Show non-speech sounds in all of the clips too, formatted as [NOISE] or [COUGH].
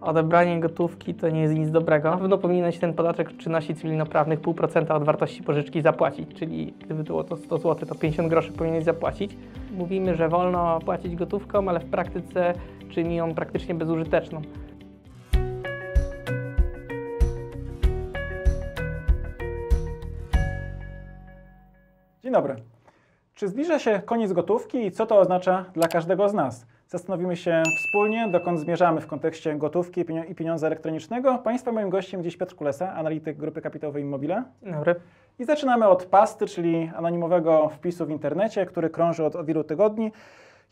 odebranie gotówki to nie jest nic dobrego. Na pewno powinieneś ten podatek czynności cywilnoprawnych 0,5% od wartości pożyczki zapłacić, czyli gdyby było to 100 zł, to 50 groszy powinieneś zapłacić. Mówimy, że wolno płacić gotówką, ale w praktyce czyni ją praktycznie bezużyteczną. Dzień dobry. Czy zbliża się koniec gotówki i co to oznacza dla każdego z nas? Zastanowimy się wspólnie, dokąd zmierzamy w kontekście gotówki i pieniądza elektronicznego. Państwa moim gościem dziś Piotr Kulesa, analityk grupy kapitałowej Immobile. Dzień dobry. I zaczynamy od pasty, czyli anonimowego wpisu w internecie, który krąży od, od wielu tygodni.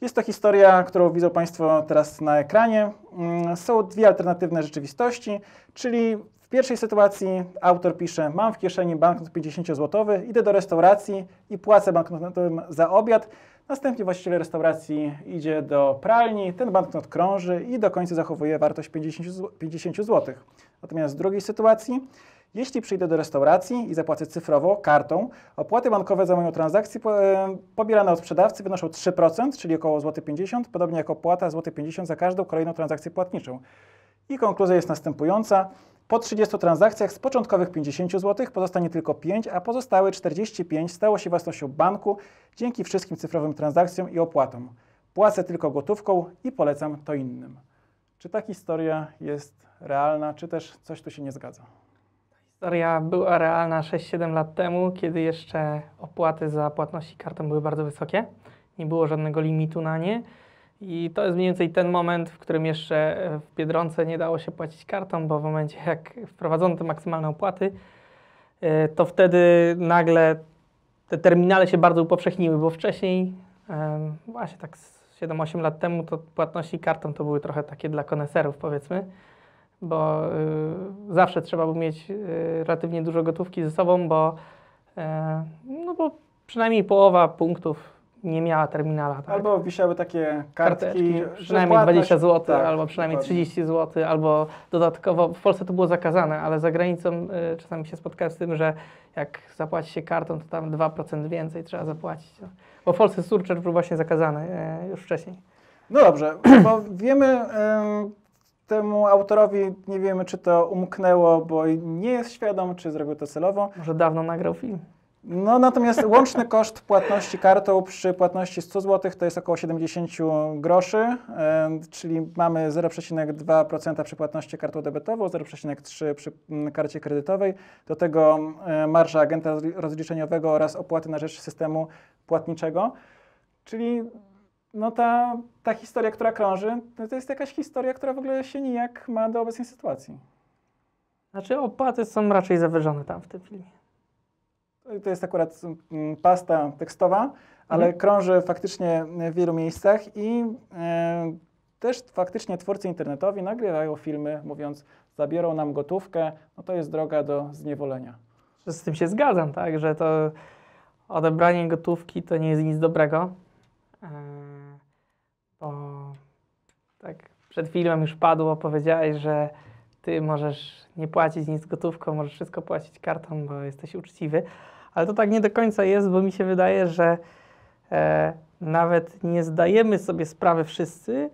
Jest to historia, którą widzą Państwo teraz na ekranie. Mm, Są dwie alternatywne rzeczywistości, czyli w pierwszej sytuacji autor pisze: Mam w kieszeni banknot 50-złotowy, idę do restauracji i płacę banknotem za obiad. Następnie właściciel restauracji idzie do pralni, ten banknot krąży i do końca zachowuje wartość 50 zł. 50 zł. Natomiast w drugiej sytuacji, jeśli przyjdę do restauracji i zapłacę cyfrowo, kartą, opłaty bankowe za moją transakcję e, pobierane od sprzedawcy wynoszą 3%, czyli około złoty 50, podobnie jak opłata złoty 50 za każdą kolejną transakcję płatniczą. I konkluzja jest następująca. Po 30 transakcjach z początkowych 50 zł pozostanie tylko 5, a pozostałe 45 stało się własnością banku dzięki wszystkim cyfrowym transakcjom i opłatom. Płacę tylko gotówką i polecam to innym. Czy ta historia jest realna, czy też coś tu się nie zgadza? Historia była realna 6-7 lat temu, kiedy jeszcze opłaty za płatności kartą były bardzo wysokie. Nie było żadnego limitu na nie. I to jest mniej więcej ten moment, w którym jeszcze e, w Biedronce nie dało się płacić kartą, bo w momencie jak wprowadzono te maksymalne opłaty, e, to wtedy nagle te terminale się bardzo upowszechniły, bo wcześniej, em, właśnie tak z 7-8 lat temu, to płatności kartą to były trochę takie dla koneserów powiedzmy, bo zawsze trzeba było mieć relatywnie dużo gotówki ze sobą, bo, e, no bo przynajmniej połowa punktów nie miała terminala. Tak? Albo wisiały takie kartki, karteczki, przynajmniej płatność- 20 zł, tak, albo przynajmniej dokładnie. 30 zł, albo dodatkowo, w Polsce to było zakazane, ale za granicą y, czasami się spotkałem z tym, że jak zapłaci się kartą, to tam 2% więcej trzeba zapłacić. No. Bo w Polsce surcharge był właśnie zakazany e, już wcześniej. No dobrze, [CLEARS THROAT] bo wiemy, em, temu autorowi nie wiemy, czy to umknęło, bo nie jest świadom, czy zrobił to celowo. Może dawno nagrał film. No natomiast łączny koszt płatności kartą przy płatności 100 zł to jest około 70 groszy, czyli mamy 0,2% przy płatności kartą debetową, 0,3% przy mm, karcie kredytowej, do tego marża agenta rozli- rozliczeniowego oraz opłaty na rzecz systemu płatniczego. Czyli no ta, ta historia, która krąży, no to jest jakaś historia, która w ogóle się nijak ma do obecnej sytuacji. Znaczy opłaty są raczej zawyżone tam w tym filmie. To jest akurat mm, pasta tekstowa, ale Mhm. krąży faktycznie w wielu miejscach i e, też faktycznie twórcy internetowi nagrywają filmy mówiąc, zabiorą nam gotówkę, no to jest droga do zniewolenia. Z tym się zgadzam, tak, że to odebranie gotówki to nie jest nic dobrego. Eee, Bo tak przed filmem już padło, powiedziałeś, że ty możesz nie płacić nic gotówką, możesz wszystko płacić kartą, bo jesteś uczciwy. Ale to tak nie do końca jest, bo mi się wydaje, że e, nawet nie zdajemy sobie sprawy wszyscy,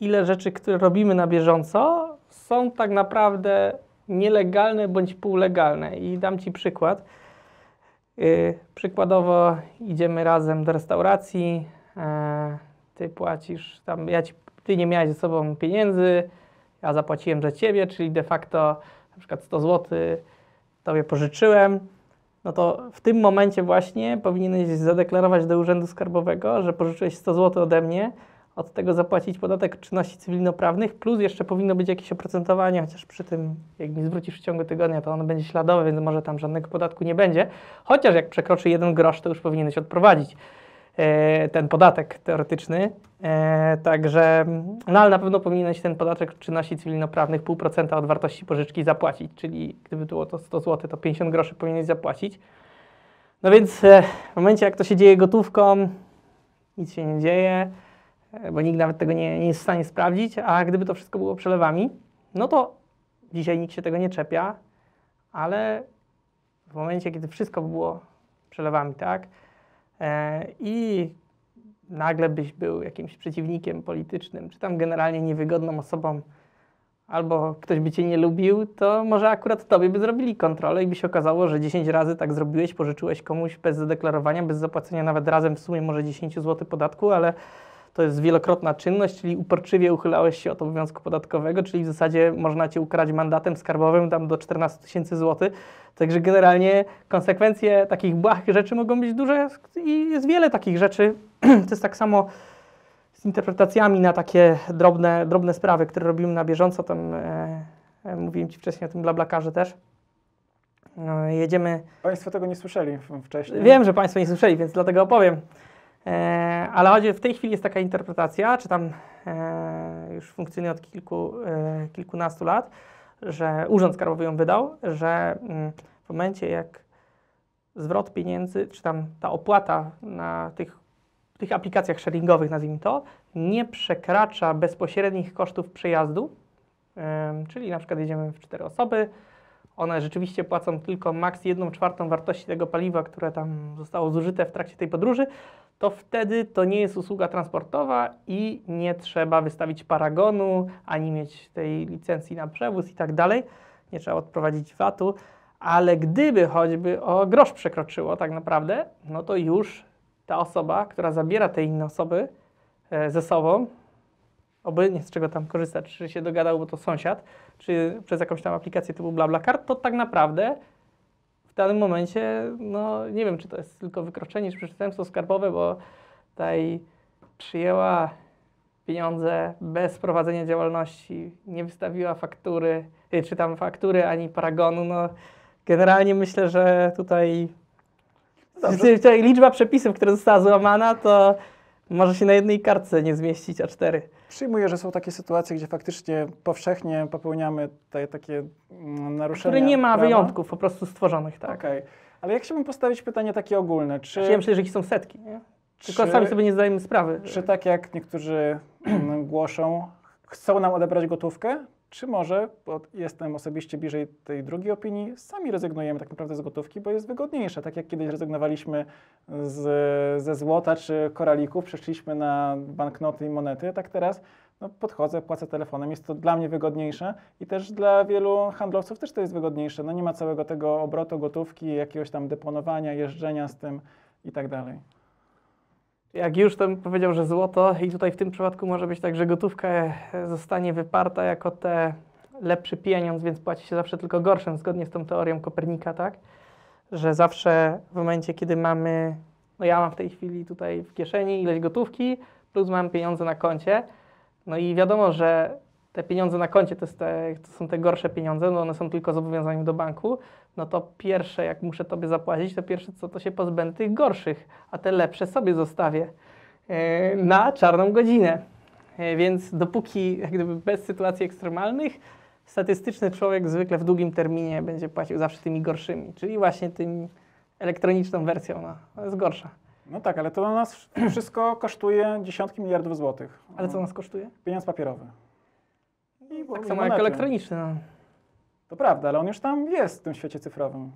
ile rzeczy, które robimy na bieżąco, są tak naprawdę nielegalne bądź półlegalne. I dam Ci przykład. Yy, przykładowo idziemy razem do restauracji, e, ty płacisz tam, ja ci, ty nie miałeś ze sobą pieniędzy, ja zapłaciłem za ciebie, czyli de facto na przykład 100 zł tobie pożyczyłem, no to w tym momencie właśnie powinieneś zadeklarować do Urzędu Skarbowego, że pożyczyłeś 100 zł ode mnie, od tego zapłacić podatek czynności cywilnoprawnych, plus jeszcze powinno być jakieś oprocentowanie, chociaż przy tym, jak mi zwrócisz w ciągu tygodnia, to ono będzie śladowe, więc może tam żadnego podatku nie będzie. Chociaż jak przekroczy jeden grosz, to już powinieneś odprowadzić ten podatek teoretyczny. E, także, no ale na pewno powinieneś ten podatek czynności cywilnoprawnych 0,5% od wartości pożyczki zapłacić, czyli gdyby było to 100 zł, to 50 groszy powinieneś zapłacić. No więc e, w momencie, jak to się dzieje gotówką, nic się nie dzieje, e, bo nikt nawet tego nie, nie jest w stanie sprawdzić, a gdyby to wszystko było przelewami, no to dzisiaj nikt się tego nie czepia, ale w momencie, kiedy wszystko by było przelewami, tak, e, i nagle byś był jakimś przeciwnikiem politycznym, czy tam generalnie niewygodną osobą, albo ktoś by cię nie lubił, to może akurat tobie by zrobili kontrolę i by się okazało, że 10 razy tak zrobiłeś, pożyczyłeś komuś bez zadeklarowania, bez zapłacenia nawet razem w sumie może 10 zł podatku, ale to jest wielokrotna czynność, czyli uporczywie uchylałeś się od obowiązku podatkowego, czyli w zasadzie można cię ukarać mandatem skarbowym tam do 14 tysięcy złotych. Także generalnie konsekwencje takich błahych rzeczy mogą być duże i jest wiele takich rzeczy. [CLEARS THROAT] To jest tak samo z interpretacjami na takie drobne, drobne sprawy, które robimy na bieżąco. Tam e, e, mówiłem Ci wcześniej o tym blablakarze też. No, jedziemy. Państwo tego nie słyszeli wcześniej. Wiem, że Państwo nie słyszeli, więc dlatego opowiem. E, ale w tej chwili jest taka interpretacja, czy tam e, już funkcjonuje od kilku, e, kilkunastu lat, że Urząd Skarbowy ją wydał, że mm, w momencie jak zwrot pieniędzy, czy tam ta opłata na tych, tych aplikacjach sharingowych, nazwijmy to, nie przekracza bezpośrednich kosztów przejazdu, czyli na przykład jedziemy w cztery osoby, one rzeczywiście płacą tylko maks 1 czwartą wartości tego paliwa, które tam zostało zużyte w trakcie tej podróży, to wtedy to nie jest usługa transportowa i nie trzeba wystawić paragonu, ani mieć tej licencji na przewóz i tak dalej. Nie trzeba odprowadzić VAT-u, ale gdyby choćby o grosz przekroczyło tak naprawdę, no to już ta osoba, która zabiera te inne osoby e, ze sobą, obojętnie z czego tam korzysta, czy się dogadał, bo to sąsiad, czy przez jakąś tam aplikację typu BlaBlaCar, to tak naprawdę w danym momencie, no nie wiem, czy to jest tylko wykroczenie, czy przestępstwo skarbowe, bo tutaj przyjęła pieniądze bez prowadzenia działalności, nie wystawiła faktury, y, czy tam faktury, ani paragonu, no generalnie myślę, że tutaj Dobrze. liczba przepisów, która została złamana, to może się na jednej kartce nie zmieścić A4. Przyjmuję, że są takie sytuacje, gdzie faktycznie powszechnie popełniamy te, takie mm, naruszenia. Które nie ma prawa. wyjątków po prostu stworzonych, tak. Okej. Ale ja chciałbym postawić pytanie takie ogólne. Czy, Ja myślę, że ich są setki, nie? Tylko czy, sami sobie nie zdajemy sprawy. czy tak jak niektórzy [CLEARS THROAT] głoszą, chcą nam odebrać gotówkę? Czy może, bo jestem osobiście bliżej tej drugiej opinii, sami rezygnujemy tak naprawdę z gotówki, bo jest wygodniejsza. Tak jak kiedyś rezygnowaliśmy z, ze złota czy koralików, przeszliśmy na banknoty i monety, tak teraz no, podchodzę, płacę telefonem. Jest to dla mnie wygodniejsze i też dla wielu handlowców też to jest wygodniejsze. No nie ma całego tego obrotu gotówki, jakiegoś tam deponowania, jeżdżenia z tym i tak dalej. Jak już to powiedział, że złoto i tutaj w tym przypadku może być tak, że gotówka e, zostanie wyparta jako te lepszy pieniądz, więc płaci się zawsze tylko gorszym, zgodnie z tą teorią Kopernika, tak? Że zawsze w momencie, kiedy mamy, no ja mam w tej chwili tutaj w kieszeni ileś gotówki, plus mam pieniądze na koncie, no i wiadomo, że te pieniądze na koncie to, te, to są te gorsze pieniądze, no one są tylko zobowiązaniem do banku, no to pierwsze, jak muszę tobie zapłacić, to pierwsze co, to się pozbędę tych gorszych, a te lepsze sobie zostawię e, na czarną godzinę. E, Więc dopóki jak gdyby bez sytuacji ekstremalnych, statystyczny człowiek zwykle w długim terminie będzie płacił zawsze tymi gorszymi, czyli właśnie tym elektroniczną wersją, no, ona jest gorsza. No tak, ale to na nas wszystko kosztuje dziesiątki miliardów złotych. Ale co nas kosztuje? Pieniądz papierowy. I, Tak samo jak elektroniczny. No. To prawda, ale on już tam jest w tym świecie cyfrowym.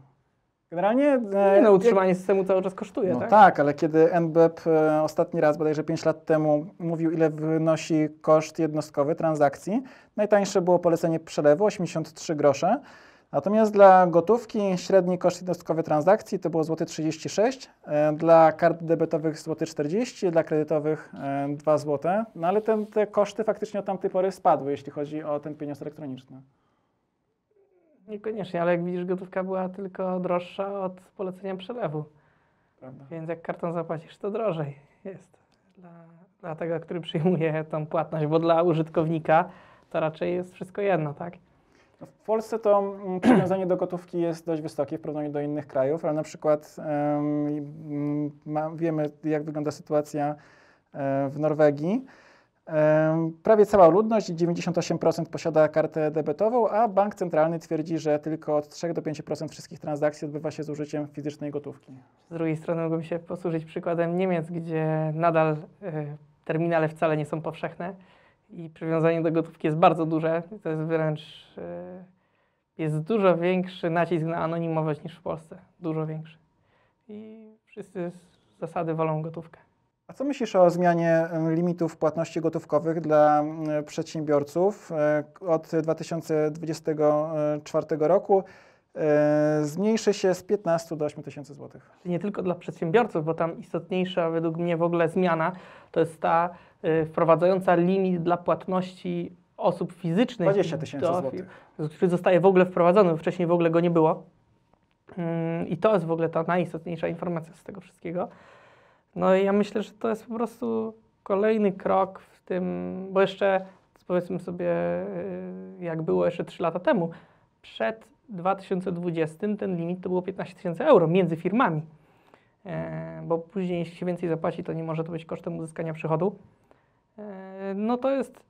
Generalnie... e, Nie, no, jak- utrzymanie systemu cały czas kosztuje, No tak? tak? ale kiedy NBP e, ostatni raz, bodajże 5 lat temu, mówił, ile wynosi koszt jednostkowy transakcji, najtańsze było polecenie przelewu 83 grosze. Natomiast dla gotówki średni koszt jednostkowy transakcji to było złoty 36, e, dla kart debetowych złoty 40, dla kredytowych e, 2 zł. No ale ten, te koszty faktycznie od tamtej pory spadły, jeśli chodzi o ten pieniądz elektroniczny. Niekoniecznie, ale jak widzisz, gotówka była tylko droższa od polecenia przelewu. Prawda? Więc jak kartą zapłacisz, to drożej jest. Dla, dla tego, który przyjmuje tą płatność, bo dla użytkownika to raczej jest wszystko jedno, tak? W Polsce to mm, [CLEARS THROAT] przywiązanie do gotówki jest dość wysokie w porównaniu do innych krajów, ale na przykład mm, ma, wiemy, jak wygląda sytuacja e, w Norwegii. Em, Prawie cała ludność, 98% posiada kartę debetową, a bank centralny twierdzi, że tylko od 3 do 5% wszystkich transakcji odbywa się z użyciem fizycznej gotówki. Z drugiej strony mogłem się posłużyć przykładem Niemiec, gdzie nadal y, terminale wcale nie są powszechne i przywiązanie do gotówki jest bardzo duże. To jest wręcz y, jest dużo większy nacisk na anonimowość niż w Polsce. Dużo większy. I wszyscy z zasady wolą gotówkę. A co myślisz o zmianie limitów płatności gotówkowych dla przedsiębiorców e, od 2024 roku? E, Zmniejszy się z 15 do 8 tysięcy złotych. nie tylko dla przedsiębiorców, bo tam istotniejsza według mnie w ogóle zmiana to jest ta y, wprowadzająca limit dla płatności osób fizycznych. 20 tysięcy złotych. który zostaje w ogóle wprowadzony, bo wcześniej w ogóle go nie było. Ym, I to jest w ogóle ta najistotniejsza informacja z tego wszystkiego. No i ja myślę, że to jest po prostu kolejny krok w tym, bo jeszcze powiedzmy sobie, y, jak było jeszcze 3 lata temu, przed 2020 ten limit to było 15 tysięcy euro między firmami. E, bo później, jeśli się więcej zapłaci, to nie może to być kosztem uzyskania przychodu. E, no to jest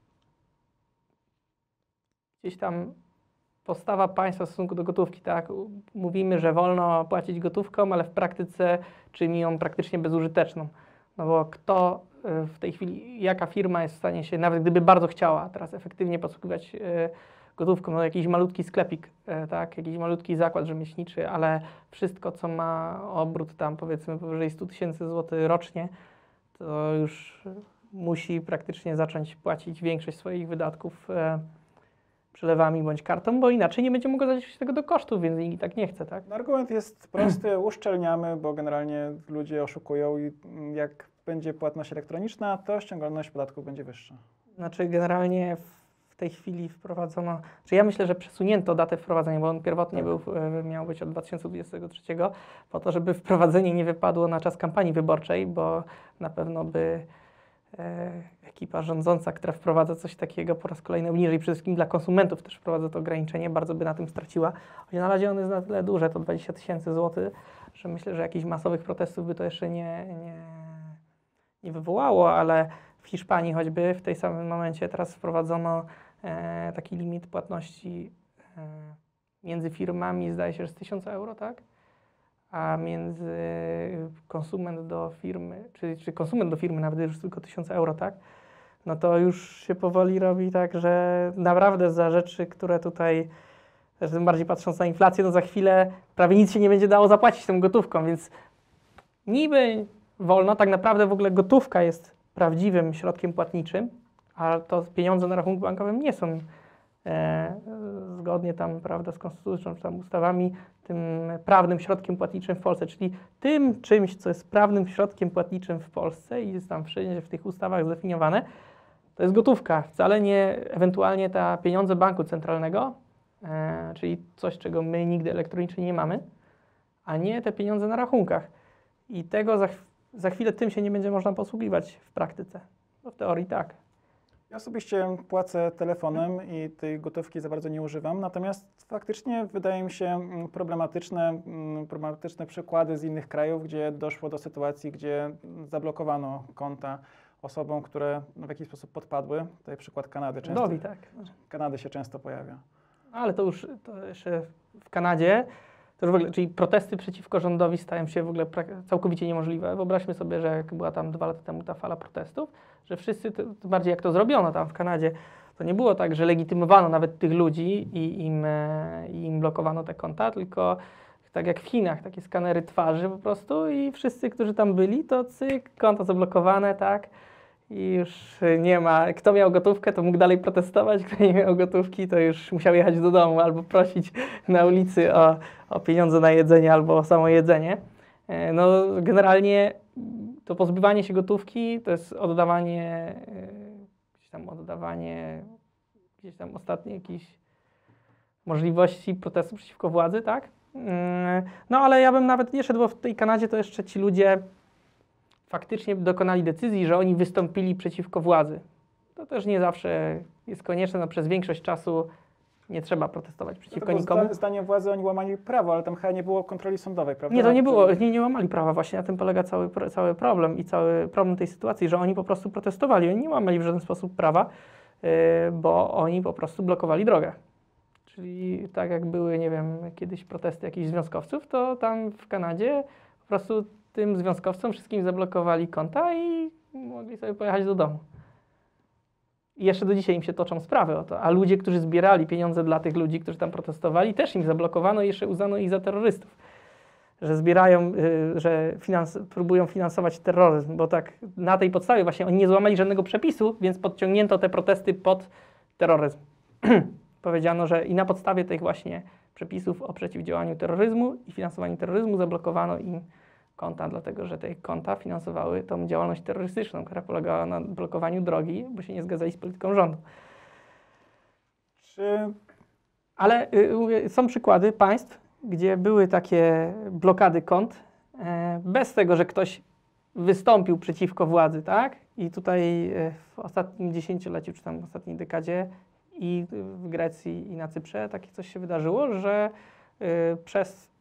gdzieś tam postawa państwa w stosunku do gotówki, tak? Mówimy, że wolno płacić gotówką, ale w praktyce czyni ją praktycznie bezużyteczną. No bo kto y, w tej chwili, jaka firma jest w stanie się, nawet gdyby bardzo chciała teraz efektywnie posługiwać gotówką, no jakiś malutki sklepik, y, tak? Jakiś malutki zakład rzemieślniczy, ale wszystko, co ma obrót tam powiedzmy powyżej 100 tysięcy złotych rocznie, to już musi praktycznie zacząć płacić większość swoich wydatków e, przelewami bądź kartą, bo inaczej nie będzie mogło zaliczyć tego do kosztów, więc nikt tak nie chce, tak? No, Argument jest prosty, [CLEARS THROAT] uszczelniamy, bo generalnie ludzie oszukują i jak będzie płatność elektroniczna, to ściągalność podatków będzie wyższa. Znaczy generalnie w- w tej chwili wprowadzono, czy ja myślę, że przesunięto datę wprowadzenia, bo on pierwotnie Tak. był, e, miał być od 2023, po to, żeby wprowadzenie nie wypadło na czas kampanii wyborczej, bo na pewno by e, ekipa rządząca, która wprowadza coś takiego po raz kolejny obniży i przede wszystkim dla konsumentów też wprowadza to ograniczenie, bardzo by na tym straciła. Choć na razie on jest na tyle duże, to 20 tysięcy złotych, że myślę, że jakichś masowych protestów by to jeszcze nie, nie, nie wywołało, ale w Hiszpanii choćby w tej samym momencie teraz wprowadzono taki limit płatności e, między firmami, zdaje się, że z 1000 euro, tak? A między konsument do firmy, czy, czy konsument do firmy nawet już tylko 1000 euro, tak? No to już się powoli robi tak, że naprawdę za rzeczy, które tutaj, tym bardziej patrząc na inflację, no za chwilę prawie nic się nie będzie dało zapłacić tą gotówką, więc niby wolno, tak naprawdę w ogóle gotówka jest prawdziwym środkiem płatniczym, a to pieniądze na rachunku bankowym nie są e, zgodnie tam, prawda, z konstytucją czy tam ustawami tym prawnym środkiem płatniczym w Polsce, czyli tym czymś, co jest prawnym środkiem płatniczym w Polsce i jest tam wszędzie w tych ustawach zdefiniowane, to jest gotówka, wcale nie ewentualnie ta pieniądze banku centralnego, e, czyli coś, czego my nigdy elektronicznie nie mamy, a nie te pieniądze na rachunkach. I tego za, za chwilę tym się nie będzie można posługiwać w praktyce. No w teorii tak. Ja osobiście płacę telefonem i tej gotówki za bardzo nie używam, natomiast faktycznie wydaje mi się mm, problematyczne, mm, problematyczne przykłady z innych krajów, gdzie doszło do sytuacji, gdzie zablokowano konta osobom, które w jakiś sposób podpadły. Tutaj przykład Kanady często, Dowi, tak. Kanady się często pojawia. Ale to już to jeszcze w Kanadzie, to już w ogóle, czyli protesty przeciwko rządowi stają się w ogóle całkowicie niemożliwe. Wyobraźmy sobie, że jak była tam dwa lata temu ta fala protestów, że wszyscy, tym bardziej jak to zrobiono tam w Kanadzie, to nie było tak, że legitymowano nawet tych ludzi i im, e, i im blokowano te konta, tylko tak jak w Chinach, takie skanery twarzy po prostu i wszyscy, którzy tam byli, to cyk, konto zablokowane, tak, i już nie ma. Kto miał gotówkę, to mógł dalej protestować, kto nie miał gotówki, to już musiał jechać do domu albo prosić na ulicy o, o pieniądze na jedzenie albo o samo jedzenie. E, No, generalnie to pozbywanie się gotówki to jest oddawanie, e, gdzieś tam oddawanie, gdzieś tam ostatnie jakieś możliwości protestu przeciwko władzy, tak? Mm, No, ale ja bym nawet nie szedł, bo w tej Kanadzie to jeszcze ci ludzie faktycznie dokonali decyzji, że oni wystąpili przeciwko władzy. To też nie zawsze jest konieczne, no przez większość czasu nie trzeba protestować przeciwko Tylko nikomu. zda- zdaniem władzy oni łamali prawo, ale tam chyba nie było kontroli sądowej, prawda? Nie, to nie było, nie, nie łamali prawa, właśnie na tym polega cały, cały problem i cały problem tej sytuacji, że oni po prostu protestowali, oni nie łamali w żaden sposób prawa, yy, bo oni po prostu blokowali drogę. Czyli tak jak były, nie wiem, kiedyś protesty jakichś związkowców, to tam w Kanadzie po prostu tym związkowcom wszystkim zablokowali konta i mogli sobie pojechać do domu. I jeszcze do dzisiaj im się toczą sprawy o to. A ludzie, którzy zbierali pieniądze dla tych ludzi, którzy tam protestowali, też im zablokowano i jeszcze uznano ich za terrorystów. że zbierają, y, że finans, próbują finansować terroryzm, bo tak na tej podstawie właśnie oni nie złamali żadnego przepisu, więc podciągnięto te protesty pod terroryzm. [CLEARS THROAT] Powiedziano, że i na podstawie tych właśnie przepisów o przeciwdziałaniu terroryzmu i finansowaniu terroryzmu zablokowano im konta, dlatego że te konta finansowały tą działalność terrorystyczną, która polegała na blokowaniu drogi, bo się nie zgadzali z polityką rządu. Czy Ale y, są przykłady państw, gdzie były takie blokady kont e, bez tego, że ktoś wystąpił przeciwko władzy, tak? I tutaj e, w ostatnim dziesięcioleciu, czy tam w ostatniej dekadzie i w Grecji i na Cyprze takie coś się wydarzyło, że y, przez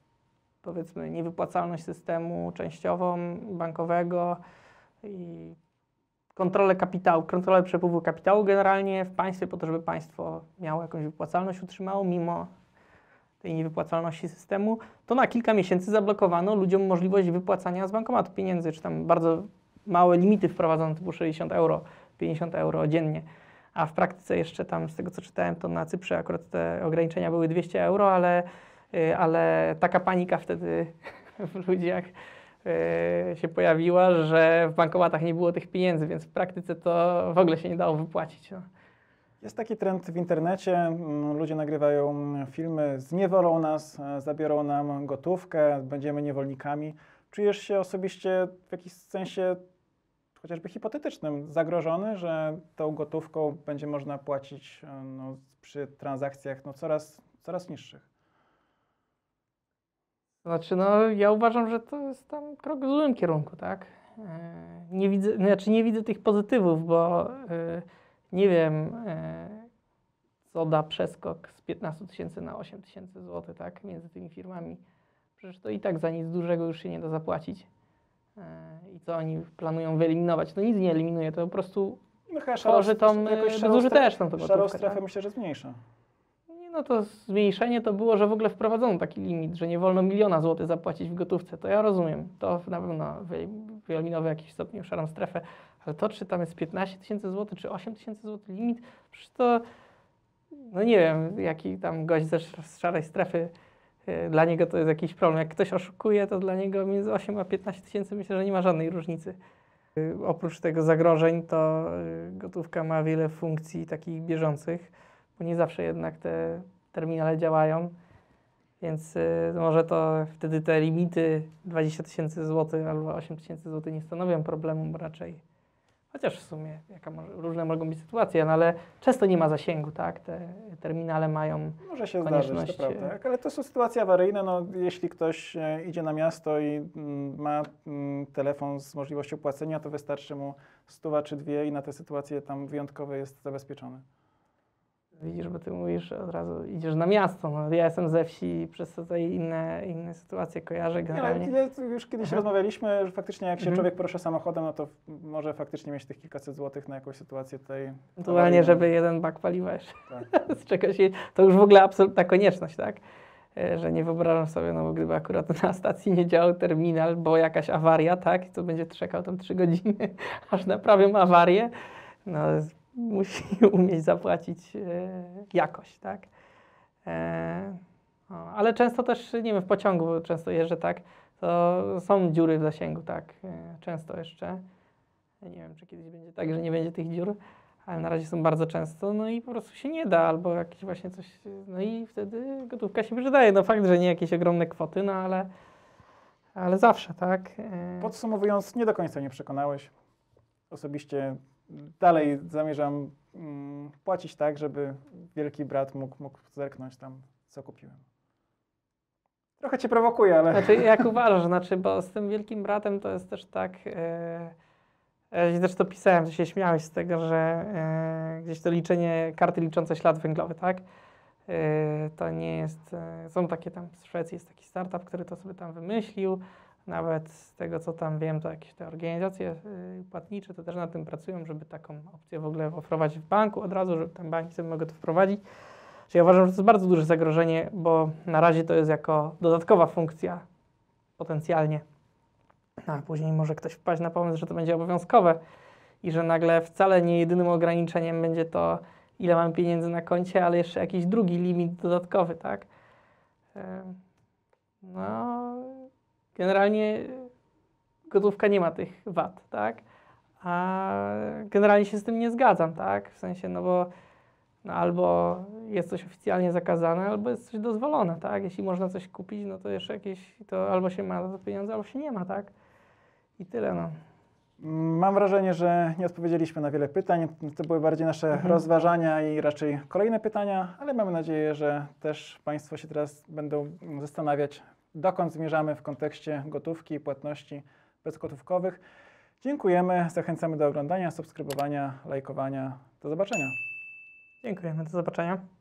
powiedzmy niewypłacalność systemu częściową bankowego i kontrolę kapitału, kontrolę przepływu kapitału generalnie w państwie po to, żeby państwo miało jakąś wypłacalność utrzymało mimo tej niewypłacalności systemu, to na kilka miesięcy zablokowano ludziom możliwość wypłacania z bankomatu pieniędzy, czy tam bardzo małe limity wprowadzono, typu 60 euro, 50 euro dziennie. A w praktyce jeszcze tam, z tego co czytałem, to na Cyprze akurat te ograniczenia były 200 euro, ale, ale taka panika wtedy [LAUGHS] w ludziach y, się pojawiła, że w bankomatach nie było tych pieniędzy, więc w praktyce to w ogóle się nie dało wypłacić. No. Jest taki trend w internecie, mm, ludzie nagrywają filmy, zniewolą nas, e, zabiorą nam gotówkę, będziemy niewolnikami. Czujesz się osobiście w jakimś sensie, chociażby hipotetycznym, zagrożony, że tą gotówką będzie można płacić e, no, przy transakcjach no, coraz, coraz niższych? Znaczy, no ja uważam, że to jest tam krok w złym kierunku, tak? E, Nie widzę, znaczy nie widzę tych pozytywów, bo e, nie wiem, e, co da przeskok z 15 tysięcy na 8 tysięcy złotych, tak? Między tymi firmami. Przecież to i tak za nic dużego już się nie da zapłacić. I co oni planują wyeliminować? No nic nie eliminuje, to po prostu No, tworzy tą bezużyteczną tą strefę- Szarą gotówkę. strefę Tak? myślę, że zmniejsza. No to zmniejszenie to było, że w ogóle wprowadzono taki limit, że nie wolno miliona złotych zapłacić w gotówce. To ja rozumiem. To na pewno wy- wyeliminował w jakimś stopniu szarą strefę. Ale to, czy tam jest 15 tysięcy złotych, czy 8 tysięcy złotych limit, przecież to, no nie wiem, jaki tam gość ze szarej strefy, y, dla niego to jest jakiś problem. Jak ktoś oszukuje, to dla niego między 8 a 15 tysięcy myślę, że nie ma żadnej różnicy. Y, Oprócz tego zagrożeń, to y, gotówka ma wiele funkcji takich bieżących, bo nie zawsze jednak te terminale działają, więc y, może to wtedy te limity 20 tysięcy złotych albo 8 tysięcy złotych nie stanowią problemu, bo raczej, chociaż w sumie jaka może, różne mogą być sytuacje, no ale często nie ma zasięgu, tak? Te terminale mają Może się zdarzyć, to Konieczność, prawda. tak? Ale to są sytuacje awaryjne. No, jeśli ktoś e, idzie na miasto i mm, ma mm, telefon z możliwością płacenia, to wystarczy mu stuwa czy dwie i na te sytuacje tam wyjątkowe jest zabezpieczony. Widzisz, bo ty mówisz od razu, idziesz na miasto. No, ja jestem ze wsi, przez to tutaj inne, inne sytuacje kojarzę Nie, generalnie. ja tu już kiedyś Aha. rozmawialiśmy, że faktycznie jak się Mhm. człowiek porusza samochodem, no to może faktycznie mieć tych kilkaset złotych na jakąś sytuację tutaj. Ewentualnie, żeby jeden bak paliwa. Tak. [LAUGHS] z czego się, to już w ogóle absolutna konieczność, tak? E, Że nie wyobrażam sobie, no bo gdyby akurat na stacji nie działał terminal, bo jakaś awaria, tak? I to będzie czekał tam 3 godziny, [LAUGHS] aż naprawią awarię, no musi [LAUGHS] umieć zapłacić e, jakoś, tak? E, o, ale często też, nie wiem, w pociągu, bo często jeżdżę, tak? To są dziury w zasięgu, tak? E, często jeszcze. Nie wiem, czy kiedyś będzie tak, że nie będzie tych dziur ale na razie są bardzo często, no i po prostu się nie da, albo jakieś właśnie coś, no i wtedy gotówka się przydaje. No fakt, że nie jakieś ogromne kwoty, no ale, ale zawsze, tak? Podsumowując, nie do końca mnie przekonałeś. Osobiście dalej zamierzam mm, płacić tak, żeby wielki brat mógł, mógł zerknąć tam, co kupiłem. Trochę cię prowokuje, ale Znaczy, jak uważasz, znaczy, bo z tym wielkim bratem to jest też tak, e, ja też to pisałem, że się śmiałeś z tego, że e, gdzieś to liczenie, karty liczące ślad węglowy, tak? E, to nie jest, e, są takie tam, w Szwecji jest taki startup, który to sobie tam wymyślił, nawet z tego, co tam wiem, to jakieś te organizacje e, płatnicze to też nad tym pracują, żeby taką opcję w ogóle wprowadzić w banku od razu, żeby tam banki sobie mogły to wprowadzić. Czyli ja uważam, że to jest bardzo duże zagrożenie, bo na razie to jest jako dodatkowa funkcja potencjalnie. No, A później może ktoś wpaść na pomysł, że to będzie obowiązkowe i że nagle wcale nie jedynym ograniczeniem będzie to, ile mam pieniędzy na koncie, ale jeszcze jakiś drugi limit dodatkowy, tak? No, generalnie gotówka nie ma tych wad, tak? A generalnie się z tym nie zgadzam, tak? W sensie, no bo no albo jest coś oficjalnie zakazane, albo jest coś dozwolone, tak? Jeśli można coś kupić, no to jeszcze jakieś, to albo się ma za to pieniądze, albo się nie ma, tak? I tyle, no. Mam wrażenie, że nie odpowiedzieliśmy na wiele pytań. To były bardziej nasze Mhm. rozważania i raczej kolejne pytania, ale mamy nadzieję, że też Państwo się teraz będą zastanawiać, dokąd zmierzamy w kontekście gotówki i płatności bezgotówkowych. Dziękujemy, zachęcamy do oglądania, subskrybowania, lajkowania. Do zobaczenia. Dziękujemy, do zobaczenia.